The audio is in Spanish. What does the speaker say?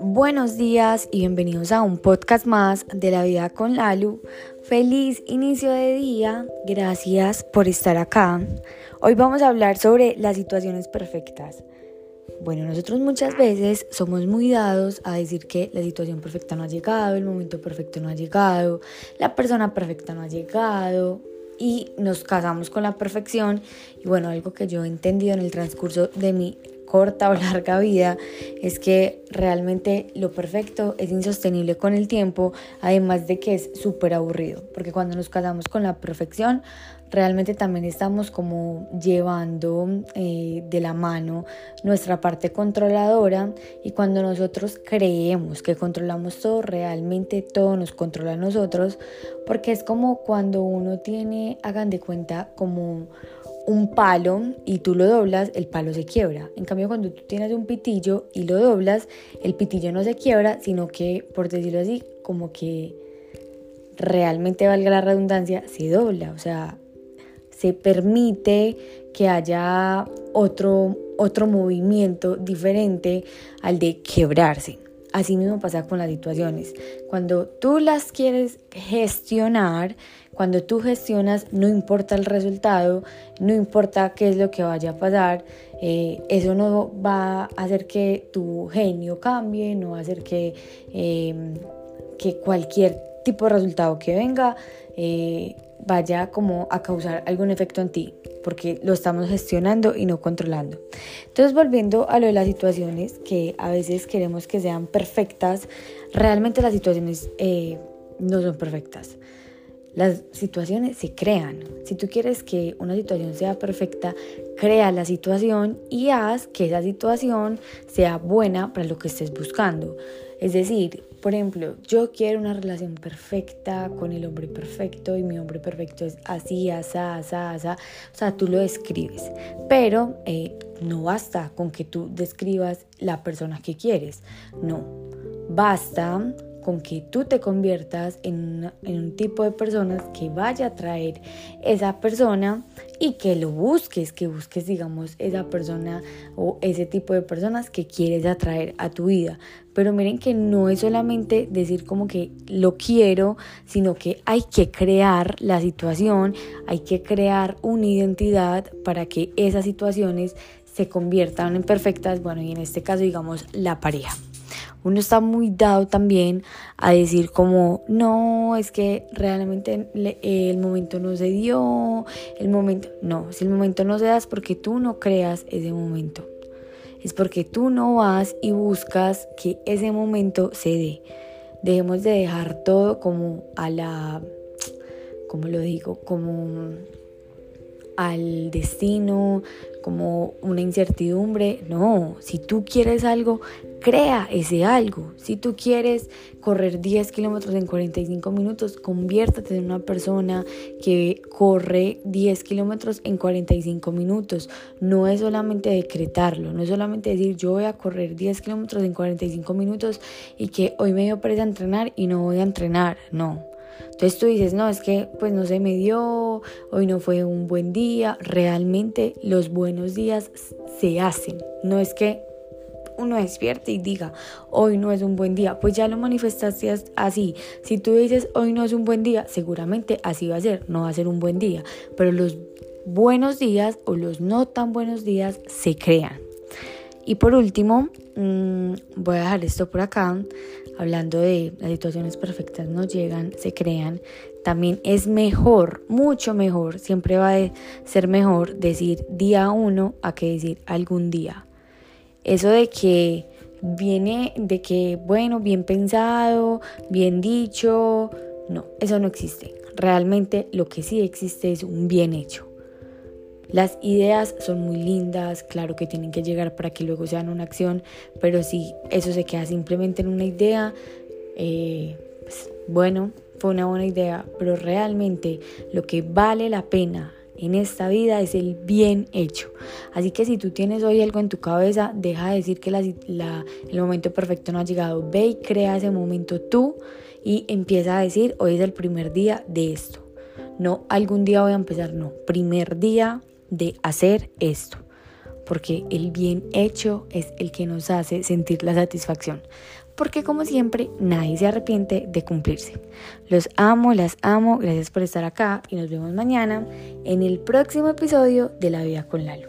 Buenos días y bienvenidos a un podcast más de la vida con Lalu. Feliz inicio de día, gracias por estar acá. Hoy vamos a hablar sobre las situaciones perfectas. Bueno, nosotros muchas veces somos muy dados a decir que la situación perfecta no ha llegado, el momento perfecto no ha llegado, la persona perfecta no ha llegado y nos casamos con la perfección. Y bueno, algo que yo he entendido en el transcurso de mi corta o larga vida es que realmente lo perfecto es insostenible con el tiempo, además de que es súper aburrido, porque cuando nos casamos con la perfección, realmente también estamos como llevando eh, de la mano nuestra parte controladora y cuando nosotros creemos que controlamos todo, realmente todo nos controla a nosotros, porque es como cuando uno tiene, hagan de cuenta, como un palo y tú lo doblas, el palo se quiebra. En cambio, cuando tú tienes un pitillo y lo doblas, el pitillo no se quiebra, sino que, por decirlo así, como que realmente valga la redundancia, se dobla. O sea, se permite que haya otro, otro movimiento diferente al de quebrarse. Así mismo pasa con las situaciones. Cuando tú las quieres gestionar, cuando tú gestionas, no importa el resultado, no importa qué es lo que vaya a pasar, eh, eso no va a hacer que tu genio cambie, no va a hacer que, em, que cualquier tipo de resultado que venga eh, vaya como a causar algún efecto en ti, porque lo estamos gestionando y no controlando. Entonces, volviendo a lo de las situaciones que a veces queremos que sean perfectas, realmente las situaciones eh, no son perfectas. Las situaciones se crean. Si tú quieres que una situación sea perfecta, crea la situación y haz que esa situación sea buena para lo que estés buscando. Es decir, por ejemplo, yo quiero una relación perfecta con el hombre perfecto y mi hombre perfecto es así, asá, asá, asá. O sea, tú lo describes. Pero eh, no basta con que tú describas la persona que quieres. No. Basta con que tú te conviertas en, un tipo de personas que vaya a traer esa persona y que lo busques, que busques, digamos, esa persona o ese tipo de personas que quieres atraer a tu vida. Pero miren que no es solamente decir como que lo quiero, sino que hay que crear la situación, hay que crear una identidad para que esas situaciones se conviertan en perfectas, bueno, y en este caso digamos la pareja uno está muy dado también a decir como, no, es que realmente el momento no se dio, el momento, no, si el momento no se da es porque tú no creas ese momento, es porque tú no vas y buscas que ese momento se dé. Dejemos de dejar todo como a la, como lo digo, como al destino, como una incertidumbre. No, si tú quieres algo, crea ese algo. Si tú quieres correr 10 kilómetros en 45 minutos, conviértate en una persona que corre 10 kilómetros en 45 minutos. No es solamente decretarlo, no es solamente decir yo voy a correr 10 kilómetros en 45 minutos y que hoy me dio pereza entrenar y no voy a entrenar. No. Entonces tú dices, no, es que pues no se me dio, hoy no fue un buen día. Realmente los buenos días se hacen. No es que uno despierte y diga, hoy no es un buen día, pues ya lo manifestaste así. Si tú dices, hoy no es un buen día, seguramente así va a ser, no va a ser un buen día. Pero los buenos días o los no tan buenos días se crean. Y por último, mm, voy a dejar esto por acá, hablando de las situaciones perfectas no llegan, se crean. También es mejor, mucho mejor, siempre va a ser mejor decir día uno a que decir algún día. Eso de que viene de que, bueno, bien pensado, bien dicho, no, eso no existe. Realmente lo que sí existe es un bien hecho. Las ideas son muy lindas, claro que tienen que llegar para que luego sean una acción, pero si eso se queda simplemente en una idea, eh, pues, bueno, fue una buena idea, pero realmente lo que vale la pena en esta vida es el bien hecho. Así que si tú tienes hoy algo en tu cabeza, deja de decir que el momento perfecto no ha llegado. Ve y crea ese momento tú y empieza a decir, hoy es el primer día de esto. No, algún día voy a empezar, no, primer día de hacer esto. porque el bien hecho es el que nos hace sentir la satisfacción. Porque como siempre, nadie se arrepiente de cumplirse. Los amo, las amo, gracias por estar acá y nos vemos mañana en el próximo episodio de La Vida con Lalo.